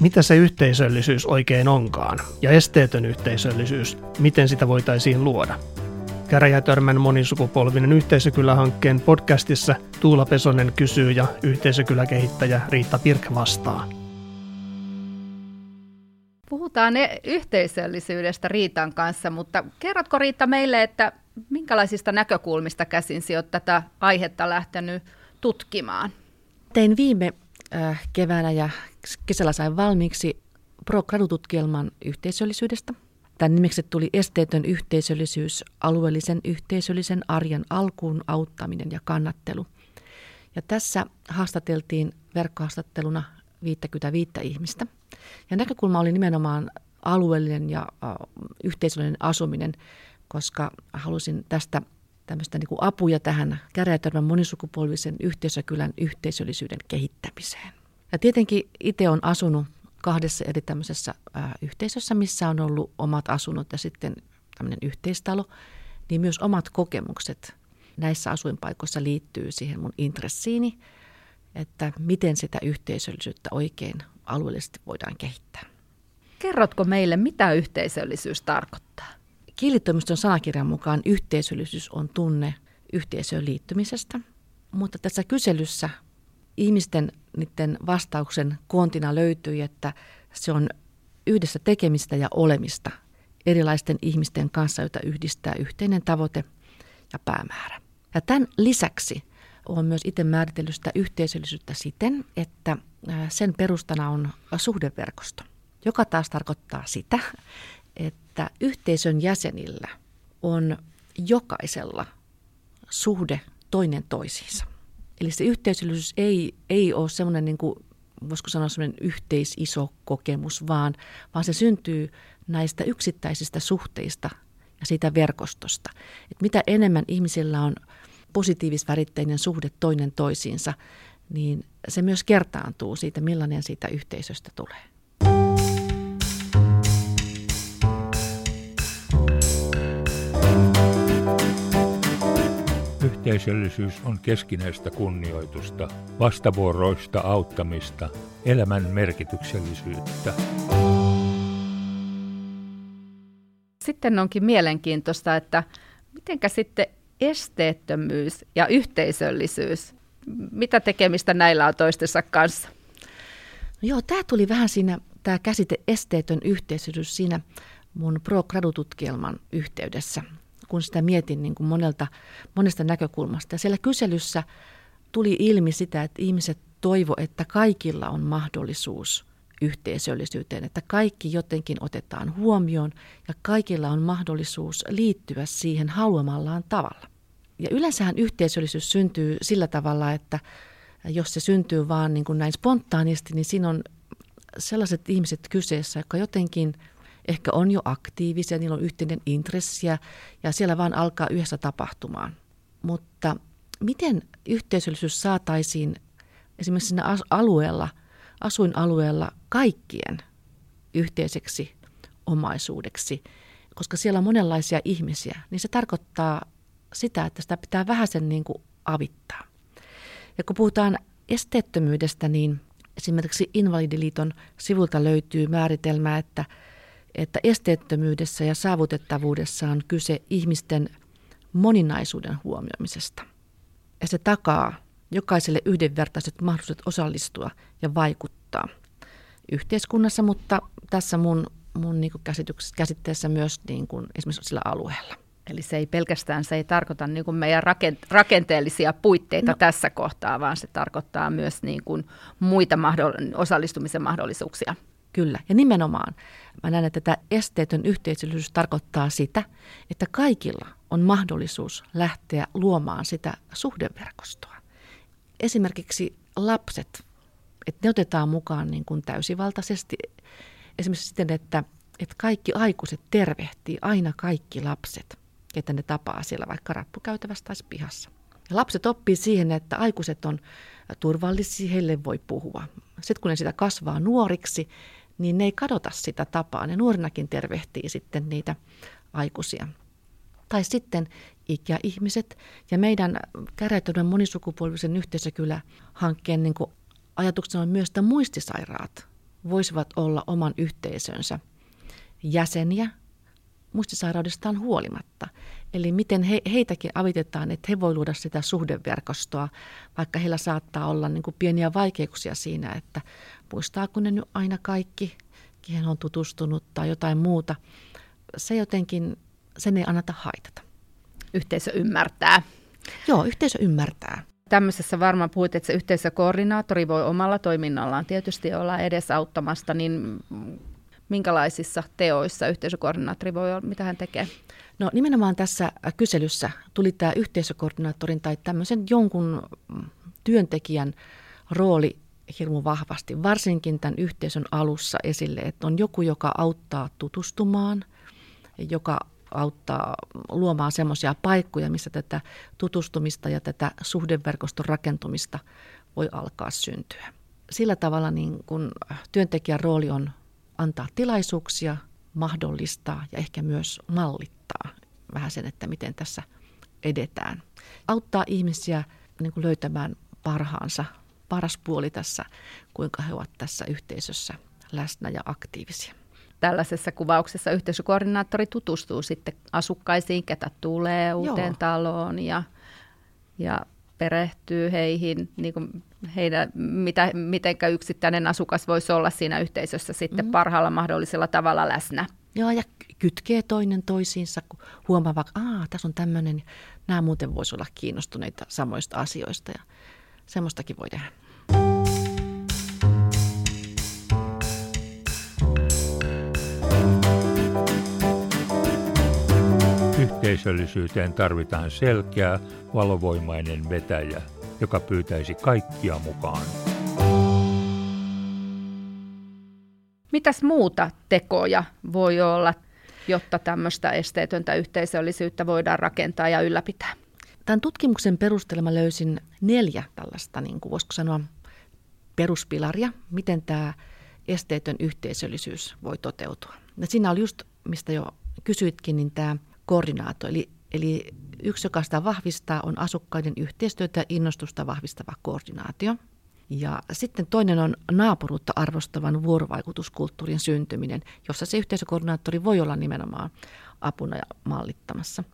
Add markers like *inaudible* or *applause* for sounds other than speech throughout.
mitä se yhteisöllisyys oikein onkaan ja esteetön yhteisöllisyys, miten sitä voitaisiin luoda. Käräjätörmän monisukupolvinen yhteisökylähankkeen podcastissa Tuula Pesonen kysyy ja yhteisökyläkehittäjä Riitta Pirk vastaa. Puhutaan yhteisöllisyydestä Riitan kanssa, mutta kerrotko Riitta meille, että minkälaisista näkökulmista käsin olet tätä aihetta lähtenyt tutkimaan? Tein viime äh, keväänä ja kesällä sain valmiiksi pro-gradututkielman yhteisöllisyydestä. Tämän nimeksi tuli esteetön yhteisöllisyys, alueellisen yhteisöllisen arjen alkuun auttaminen ja kannattelu. Ja tässä haastateltiin verkkohaastatteluna 55 ihmistä. Ja näkökulma oli nimenomaan alueellinen ja äh, yhteisöllinen asuminen, koska halusin tästä tämmöistä niin kuin apuja tähän käräjätörmän monisukupolvisen yhteisökylän yhteisöllisyyden kehittämiseen. Ja tietenkin itse on asunut kahdessa eri tämmöisessä ää, yhteisössä, missä on ollut omat asunnot ja sitten tämmöinen yhteistalo, niin myös omat kokemukset näissä asuinpaikoissa liittyy siihen mun intressiini, että miten sitä yhteisöllisyyttä oikein alueellisesti voidaan kehittää. Kerrotko meille, mitä yhteisöllisyys tarkoittaa? Kielitoimiston sanakirjan mukaan yhteisöllisyys on tunne yhteisöön liittymisestä, mutta tässä kyselyssä ihmisten niiden vastauksen koontina löytyi, että se on yhdessä tekemistä ja olemista erilaisten ihmisten kanssa, joita yhdistää yhteinen tavoite ja päämäärä. Ja tämän lisäksi on myös itse määritellyt sitä yhteisöllisyyttä siten, että sen perustana on suhdeverkosto, joka taas tarkoittaa sitä, että yhteisön jäsenillä on jokaisella suhde toinen toisiinsa. Eli se yhteisöllisyys ei, ei ole semmoinen, niin kuin, voisiko sanoa semmoinen yhteisiso kokemus, vaan, vaan se syntyy näistä yksittäisistä suhteista ja siitä verkostosta. Et mitä enemmän ihmisillä on positiivisväritteinen suhde toinen toisiinsa, niin se myös kertaantuu siitä, millainen siitä yhteisöstä tulee. Yhteisöllisyys on keskinäistä kunnioitusta, vastavuoroista auttamista, elämän merkityksellisyyttä. Sitten onkin mielenkiintoista, että mitenkä sitten esteettömyys ja yhteisöllisyys, mitä tekemistä näillä on toistensa kanssa? No joo, tämä tuli vähän siinä, tämä käsite esteetön yhteisöllisyys siinä mun pro-gradututkielman yhteydessä kun sitä mietin niin kuin monelta, monesta näkökulmasta. Ja siellä kyselyssä tuli ilmi sitä, että ihmiset toivo, että kaikilla on mahdollisuus yhteisöllisyyteen, että kaikki jotenkin otetaan huomioon ja kaikilla on mahdollisuus liittyä siihen haluamallaan tavalla. Ja yleensähän yhteisöllisyys syntyy sillä tavalla, että jos se syntyy vaan niin kuin näin spontaanisti, niin siinä on sellaiset ihmiset kyseessä, jotka jotenkin – ehkä on jo aktiivisia, niillä on yhteinen intressiä ja siellä vaan alkaa yhdessä tapahtumaan. Mutta miten yhteisöllisyys saataisiin esimerkiksi siinä alueella, asuinalueella kaikkien yhteiseksi omaisuudeksi, koska siellä on monenlaisia ihmisiä, niin se tarkoittaa sitä, että sitä pitää vähän sen niin kuin avittaa. Ja kun puhutaan esteettömyydestä, niin esimerkiksi Invalidiliiton sivulta löytyy määritelmä, että – että esteettömyydessä ja saavutettavuudessa on kyse ihmisten moninaisuuden huomioimisesta. Ja se takaa jokaiselle yhdenvertaiset mahdollisuudet osallistua ja vaikuttaa yhteiskunnassa, mutta tässä mun, mun niin käsitteessä myös niin kuin esimerkiksi sillä alueella. Eli se ei pelkästään, se ei tarkoita niin kuin meidän rakenteellisia puitteita no. tässä kohtaa, vaan se tarkoittaa myös niin kuin muita mahdoll- osallistumisen mahdollisuuksia. Kyllä, ja nimenomaan mä näen, että tämä esteetön yhteisöllisyys tarkoittaa sitä, että kaikilla on mahdollisuus lähteä luomaan sitä suhdeverkostoa. Esimerkiksi lapset, että ne otetaan mukaan niin kuin täysivaltaisesti, esimerkiksi siten, että, että kaikki aikuiset tervehtii aina kaikki lapset, että ne tapaa siellä vaikka rappukäytävässä tai pihassa. Ja lapset oppii siihen, että aikuiset on turvallisia, heille voi puhua. Sitten kun ne sitä kasvaa nuoriksi, niin ne ei kadota sitä tapaa. Ne nuorinakin tervehtii sitten niitä aikuisia. Tai sitten ikäihmiset ja meidän käräjätodon monisukupolvisen yhteisökylä-hankkeen niin ajatuksena on myös, että muistisairaat voisivat olla oman yhteisönsä jäseniä muistisairaudestaan huolimatta. Eli miten he, heitäkin avitetaan, että he voivat luoda sitä suhdeverkostoa, vaikka heillä saattaa olla niin kuin pieniä vaikeuksia siinä, että muistaako ne nyt aina kaikki, kehen on tutustunut tai jotain muuta. Se jotenkin, sen ei anneta haitata. Yhteisö ymmärtää. Joo, yhteisö ymmärtää. Tämmöisessä varmaan puhuit, että se yhteisökoordinaattori voi omalla toiminnallaan tietysti olla edesauttamasta, niin minkälaisissa teoissa yhteisökoordinaattori voi olla, mitä hän tekee? No nimenomaan tässä kyselyssä tuli tämä yhteisökoordinaattorin tai tämmöisen jonkun työntekijän rooli hirmu vahvasti, varsinkin tämän yhteisön alussa esille, että on joku, joka auttaa tutustumaan, joka auttaa luomaan semmoisia paikkoja, missä tätä tutustumista ja tätä suhdeverkoston rakentumista voi alkaa syntyä. Sillä tavalla niin kun työntekijän rooli on antaa tilaisuuksia, mahdollistaa ja ehkä myös mallittaa vähän sen, että miten tässä edetään. Auttaa ihmisiä niin löytämään parhaansa, paras puoli tässä, kuinka he ovat tässä yhteisössä läsnä ja aktiivisia. Tällaisessa kuvauksessa yhteisökoordinaattori tutustuu sitten asukkaisiin, ketä tulee uuteen Joo. taloon ja, ja perehtyy heihin, niin kuin heidän, mitä, mitenkä yksittäinen asukas voisi olla siinä yhteisössä sitten mm. parhaalla mahdollisella tavalla läsnä. Joo, ja kytkee toinen toisiinsa, kun huomaa vaikka, että tässä on tämmöinen, nämä muuten voisi olla kiinnostuneita samoista asioista ja semmoistakin voi tehdä. Yhteisöllisyyteen tarvitaan selkeä, valovoimainen vetäjä, joka pyytäisi kaikkia mukaan. Mitäs muuta tekoja voi olla, jotta tämmöistä esteetöntä yhteisöllisyyttä voidaan rakentaa ja ylläpitää? Tämän tutkimuksen perusteella löysin neljä tällaista, niin kuin voisiko sanoa, peruspilaria, miten tämä esteetön yhteisöllisyys voi toteutua. Ja siinä oli just, mistä jo kysyitkin, niin tämä koordinaatio. Eli, eli yksi, joka sitä vahvistaa, on asukkaiden yhteistyötä ja innostusta vahvistava koordinaatio. Ja sitten toinen on naapuruutta arvostavan vuorovaikutuskulttuurin syntyminen, jossa se yhteisökoordinaattori voi olla nimenomaan apuna ja mallittamassa.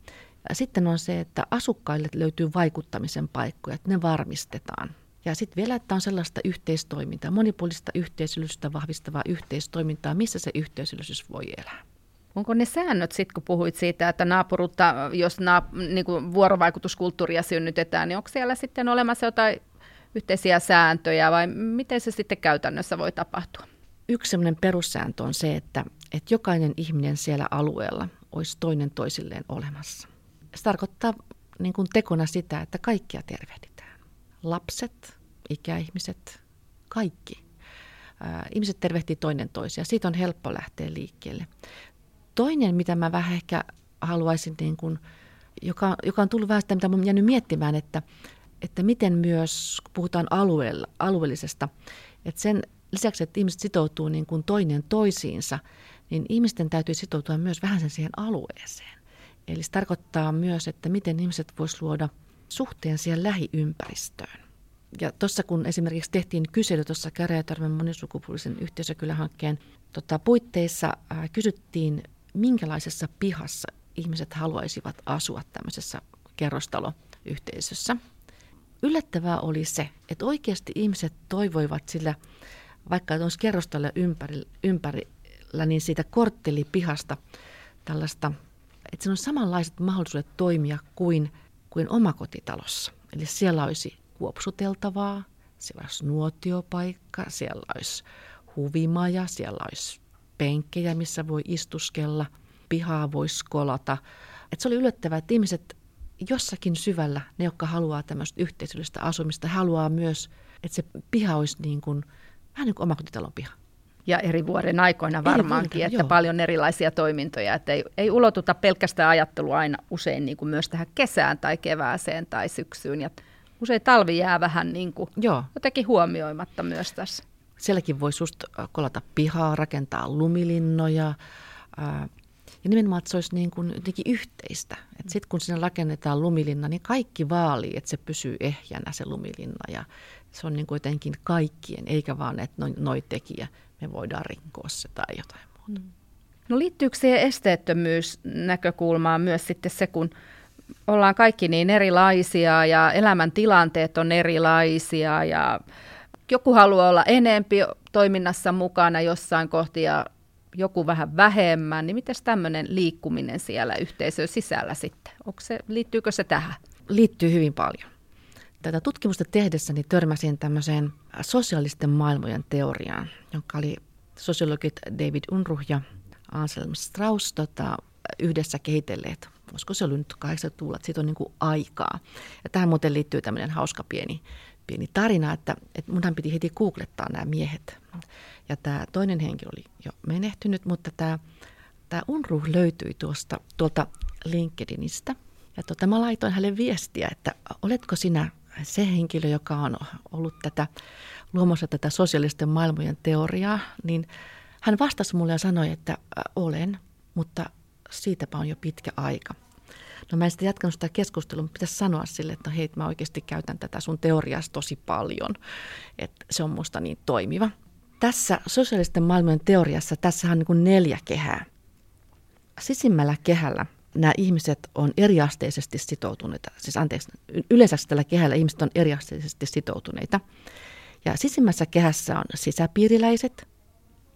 Sitten on se, että asukkaille löytyy vaikuttamisen paikkoja, että ne varmistetaan. Ja sitten vielä, että on sellaista yhteistoimintaa, monipuolista yhteisöllisyyttä vahvistavaa yhteistoimintaa, missä se yhteisöllisyys voi elää. Onko ne säännöt sitten, kun puhuit siitä, että naapurutta, jos naap, niin kuin vuorovaikutuskulttuuria synnytetään, niin onko siellä sitten olemassa jotain yhteisiä sääntöjä vai miten se sitten käytännössä voi tapahtua? Yksi sellainen perussääntö on se, että, että jokainen ihminen siellä alueella olisi toinen toisilleen olemassa. Se tarkoittaa niin kuin tekona sitä, että kaikkia tervehditään. Lapset, ikäihmiset, kaikki. ihmiset tervehtii toinen toisia. Siitä on helppo lähteä liikkeelle. Toinen, mitä mä vähän ehkä haluaisin, niin kuin, joka, joka on tullut vähän sitä, mitä oon jäänyt miettimään, että, että miten myös, kun puhutaan alueella, alueellisesta, että sen lisäksi, että ihmiset sitoutuu niin kuin toinen toisiinsa, niin ihmisten täytyy sitoutua myös vähän sen siihen alueeseen. Eli se tarkoittaa myös, että miten ihmiset voisivat luoda suhteen siihen lähiympäristöön. Ja tuossa kun esimerkiksi tehtiin kysely tuossa Käräjätärmen monisukupuolisen yhteisökylähankkeen tota, puitteissa, ää, kysyttiin minkälaisessa pihassa ihmiset haluaisivat asua tämmöisessä kerrostaloyhteisössä. Yllättävää oli se, että oikeasti ihmiset toivoivat sillä, vaikka olisi kerrostalo ympäri, ympärillä, niin siitä korttelipihasta tällaista, että siinä on samanlaiset mahdollisuudet toimia kuin, kuin omakotitalossa. Eli siellä olisi kuopsuteltavaa, siellä olisi nuotiopaikka, siellä olisi huvimaja, siellä olisi penkkejä, missä voi istuskella, pihaa voi skolata. Et se oli yllättävää, että ihmiset jossakin syvällä, ne jotka haluaa tämmöistä yhteisöllistä asumista, haluaa myös, että se piha olisi niin kuin, vähän niin kuin omakotitalon piha. Ja eri vuoden aikoina varmaankin, vuoden, että joo. paljon erilaisia toimintoja, että ei, ei ulotuta pelkästään ajattelua aina usein niin kuin myös tähän kesään tai kevääseen tai syksyyn. Ja usein talvi jää vähän niin kuin joo. jotenkin huomioimatta myös tässä. Sielläkin voi just kolata pihaa, rakentaa lumilinnoja, ää, Ja nimenomaan, että se olisi niin kuin jotenkin yhteistä. Että sitten kun sinne rakennetaan lumilinna, niin kaikki vaalii, että se pysyy ehjänä se lumilinna. Ja se on niin kuin jotenkin kaikkien, eikä vaan, että noin noi tekijä, me voidaan rikkoa se tai jotain muuta. Mm. No liittyykö siihen esteettömyysnäkökulmaan myös sitten se, kun ollaan kaikki niin erilaisia ja elämäntilanteet on erilaisia ja joku haluaa olla enempi toiminnassa mukana jossain kohti ja joku vähän vähemmän, niin miten tämmöinen liikkuminen siellä yhteisön sisällä sitten? Onko se, liittyykö se tähän? Liittyy hyvin paljon. Tätä tutkimusta tehdessäni törmäsin tämmöiseen sosiaalisten maailmojen teoriaan, jonka oli sosiologit David Unruh ja Anselm Strauss tota, yhdessä kehitelleet. Olisiko se ollut nyt 80-luvulla, että siitä on niin kuin aikaa. Ja tähän muuten liittyy tämmöinen hauska pieni, pieni tarina, että, että munhan piti heti googlettaa nämä miehet. Ja tämä toinen henkilö oli jo menehtynyt, mutta tämä, tämä Unruh löytyi tuosta, tuolta LinkedInistä. Ja tota, mä laitoin hänelle viestiä, että oletko sinä se henkilö, joka on ollut tätä, luomassa tätä sosiaalisten maailmojen teoriaa, niin hän vastasi mulle ja sanoi, että olen, mutta siitäpä on jo pitkä aika. No mä en sitten jatkanut sitä keskustelua, mutta pitäisi sanoa sille, että no hei, mä oikeasti käytän tätä sun teoriasta tosi paljon, että se on musta niin toimiva. Tässä sosiaalisten maailmojen teoriassa, tässä on niin neljä kehää. Sisimmällä kehällä nämä ihmiset on eriasteisesti sitoutuneita. Siis anteeksi, yleensä tällä kehällä ihmiset on eriasteisesti sitoutuneita. Ja sisimmässä kehässä on sisäpiiriläiset,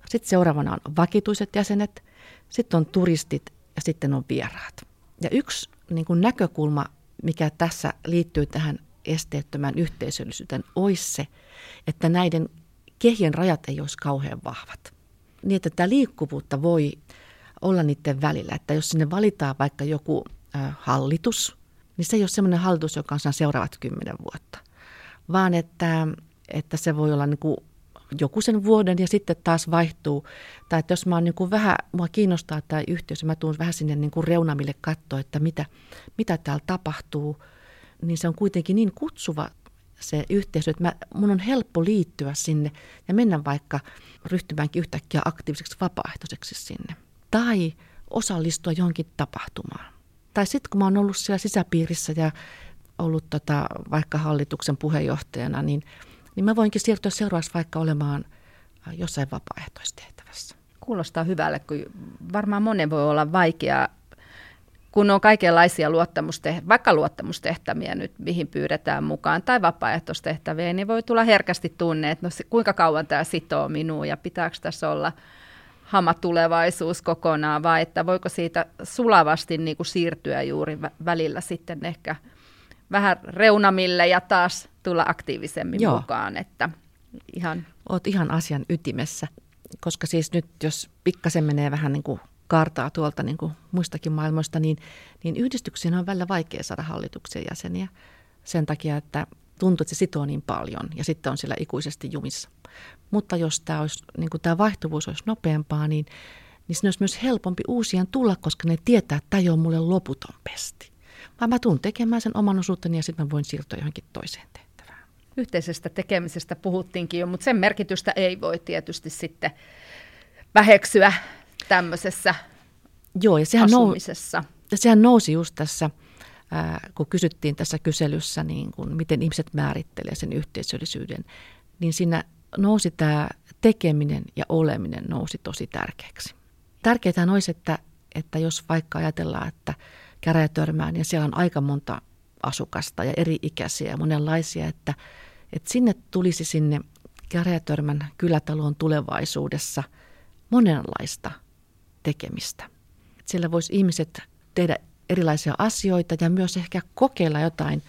sitten seuraavana on vakituiset jäsenet, sitten on turistit ja sitten on vieraat. Ja yksi niin kuin näkökulma, mikä tässä liittyy tähän esteettömään yhteisöllisyyteen, olisi se, että näiden kehien rajat ei olisi kauhean vahvat. Niin, että tämä liikkuvuutta voi olla niiden välillä. Että jos sinne valitaan vaikka joku hallitus, niin se ei ole sellainen hallitus, joka on seuraavat kymmenen vuotta. Vaan että, että se voi olla niin kuin joku sen vuoden ja sitten taas vaihtuu. Tai että jos mä oon niin kuin vähän, mua kiinnostaa tämä yhteys mä tuun vähän sinne niin kuin reunamille katsoa, että mitä, mitä täällä tapahtuu, niin se on kuitenkin niin kutsuva se yhteisö, että mä, mun on helppo liittyä sinne ja mennä vaikka ryhtymäänkin yhtäkkiä aktiiviseksi vapaaehtoiseksi sinne. Tai osallistua johonkin tapahtumaan. Tai sitten kun mä oon ollut siellä sisäpiirissä ja ollut tota, vaikka hallituksen puheenjohtajana, niin, niin mä voinkin siirtyä seuraavaksi vaikka olemaan äh, jossain vapaaehtoistehtävässä. Kuulostaa hyvälle, kun varmaan monen voi olla vaikea kun on kaikenlaisia luottamustehtäviä, vaikka luottamustehtäviä nyt, mihin pyydetään mukaan, tai vapaaehtoistehtäviä, niin voi tulla herkästi tunne, että no, kuinka kauan tämä sitoo minua ja pitääkö tässä olla hama tulevaisuus kokonaan, vai että voiko siitä sulavasti niin kuin siirtyä juuri välillä sitten ehkä vähän reunamille ja taas tulla aktiivisemmin Joo. mukaan. Että ihan... Oot ihan asian ytimessä, koska siis nyt jos pikkasen menee vähän niin kuin kartaa tuolta niin kuin muistakin maailmoista, niin, niin yhdistyksiin on välillä vaikea saada hallituksen jäseniä sen takia, että tuntuu, että se sitoo niin paljon ja sitten on siellä ikuisesti jumissa. Mutta jos tämä, olisi, niin kuin tämä vaihtuvuus olisi nopeampaa, niin, niin sinne olisi myös helpompi uusien tulla, koska ne tietää, että tämä ei ole mulle loputon pesti. Vaan mä tuun tekemään sen oman osuuteni ja sitten mä voin siirtyä johonkin toiseen tehtävään. Yhteisestä tekemisestä puhuttiinkin jo, mutta sen merkitystä ei voi tietysti sitten väheksyä tämmöisessä Joo, ja sehän asumisessa. Nou, ja sehän nousi just tässä, ää, kun kysyttiin tässä kyselyssä, niin kun, miten ihmiset määrittelee sen yhteisöllisyyden, niin siinä nousi tämä tekeminen ja oleminen nousi tosi tärkeäksi. Tärkeää olisi, että, että jos vaikka ajatellaan, että käräjätörmään ja siellä on aika monta asukasta ja eri ikäisiä ja monenlaisia, että, että sinne tulisi sinne käräjätörmän kylätaloon tulevaisuudessa monenlaista tekemistä. Että siellä voisi ihmiset tehdä erilaisia asioita ja myös ehkä kokeilla jotain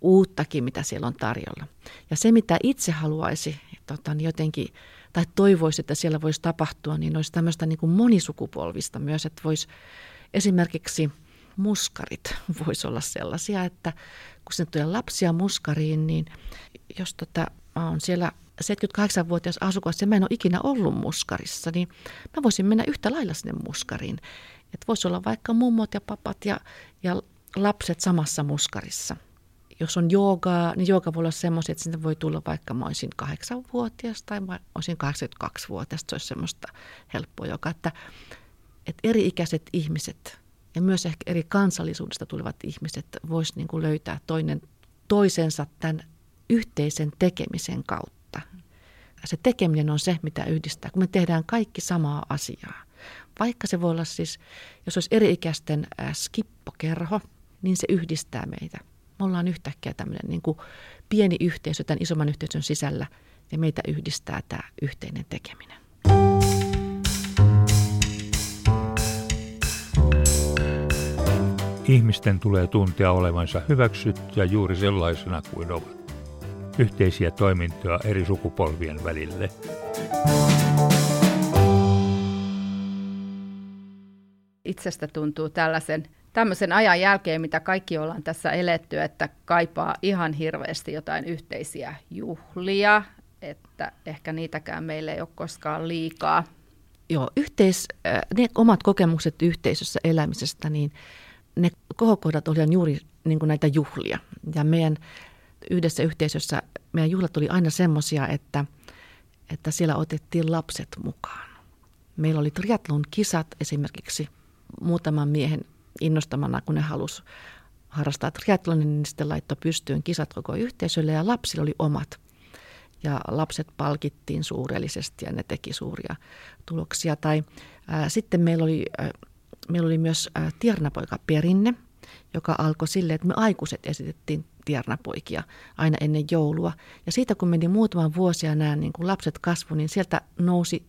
uuttakin, mitä siellä on tarjolla. Ja se, mitä itse haluaisi tota, niin jotenkin, tai toivoisi, että siellä voisi tapahtua, niin olisi tämmöistä niin kuin monisukupolvista myös, että voisi esimerkiksi muskarit *laughs* voisi olla sellaisia, että kun sinne tulee lapsia muskariin, niin jos tota, mä oon siellä 78-vuotias asukas ja mä en ole ikinä ollut muskarissa, niin mä voisin mennä yhtä lailla sinne muskariin. Että voisi olla vaikka mummot ja papat ja, ja lapset samassa muskarissa. Jos on joogaa, niin jooga voi olla semmoisia, että sinne voi tulla vaikka mä olisin 8-vuotias tai mä olisin 82-vuotias. Se olisi semmoista helppoa joka, että, että eri-ikäiset ihmiset ja myös ehkä eri kansallisuudesta tulevat ihmiset vois niin kuin löytää toinen toisensa tämän yhteisen tekemisen kautta. Se tekeminen on se, mitä yhdistää, kun me tehdään kaikki samaa asiaa. Vaikka se voi olla siis, jos olisi eri-ikäisten skippokerho, niin se yhdistää meitä. Me ollaan yhtäkkiä tämmöinen niin kuin pieni yhteisö tämän isomman yhteisön sisällä ja meitä yhdistää tämä yhteinen tekeminen. Ihmisten tulee tuntea olevansa hyväksyttyä juuri sellaisena kuin ovat. Yhteisiä toimintoja eri sukupolvien välille. Itsestä tuntuu tällaisen tämmöisen ajan jälkeen, mitä kaikki ollaan tässä eletty, että kaipaa ihan hirveästi jotain yhteisiä juhlia, että ehkä niitäkään meille ei ole koskaan liikaa. Joo, yhteis, äh, ne omat kokemukset yhteisössä elämisestä, niin ne kohokohdat olivat juuri niin näitä juhlia. Ja meidän yhdessä yhteisössä, meidän juhlat oli aina semmoisia, että, että siellä otettiin lapset mukaan. Meillä oli triatlon kisat esimerkiksi muutaman miehen innostamana, kun ne halusi harrastaa triathlonin, niin sitten laittoi pystyyn kisat koko yhteisölle ja lapsilla oli omat. Ja lapset palkittiin suurellisesti ja ne teki suuria tuloksia. Tai ää, sitten meillä oli, ää, meillä oli myös ää, tiernapoikaperinne, joka alkoi sille, että me aikuiset esitettiin tiernapoikia aina ennen joulua. Ja siitä kun meni muutaman vuosia nämä niin kun lapset kasvu, niin sieltä nousi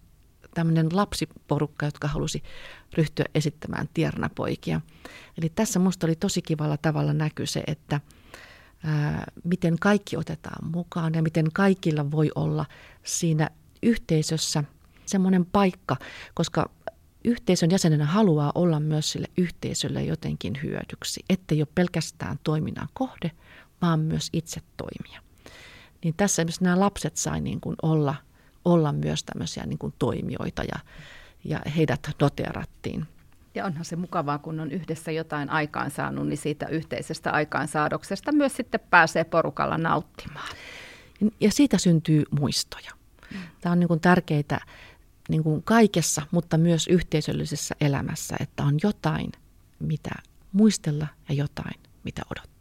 tämmöinen lapsiporukka, jotka halusi ryhtyä esittämään tiernapoikia. Eli tässä minusta oli tosi kivalla tavalla näky se, että ää, miten kaikki otetaan mukaan ja miten kaikilla voi olla siinä yhteisössä semmoinen paikka, koska yhteisön jäsenenä haluaa olla myös sille yhteisölle jotenkin hyödyksi, ettei ole pelkästään toiminnan kohde, vaan myös itse toimia. Niin tässä myös nämä lapset sai niin kuin olla – olla myös tämmöisiä niin kuin toimijoita ja, ja heidät noterattiin. Ja onhan se mukavaa, kun on yhdessä jotain aikaansaanut, niin siitä yhteisestä aikaansaadoksesta myös sitten pääsee porukalla nauttimaan. Ja siitä syntyy muistoja. Tämä on niin kuin tärkeää niin kuin kaikessa, mutta myös yhteisöllisessä elämässä, että on jotain, mitä muistella ja jotain, mitä odottaa.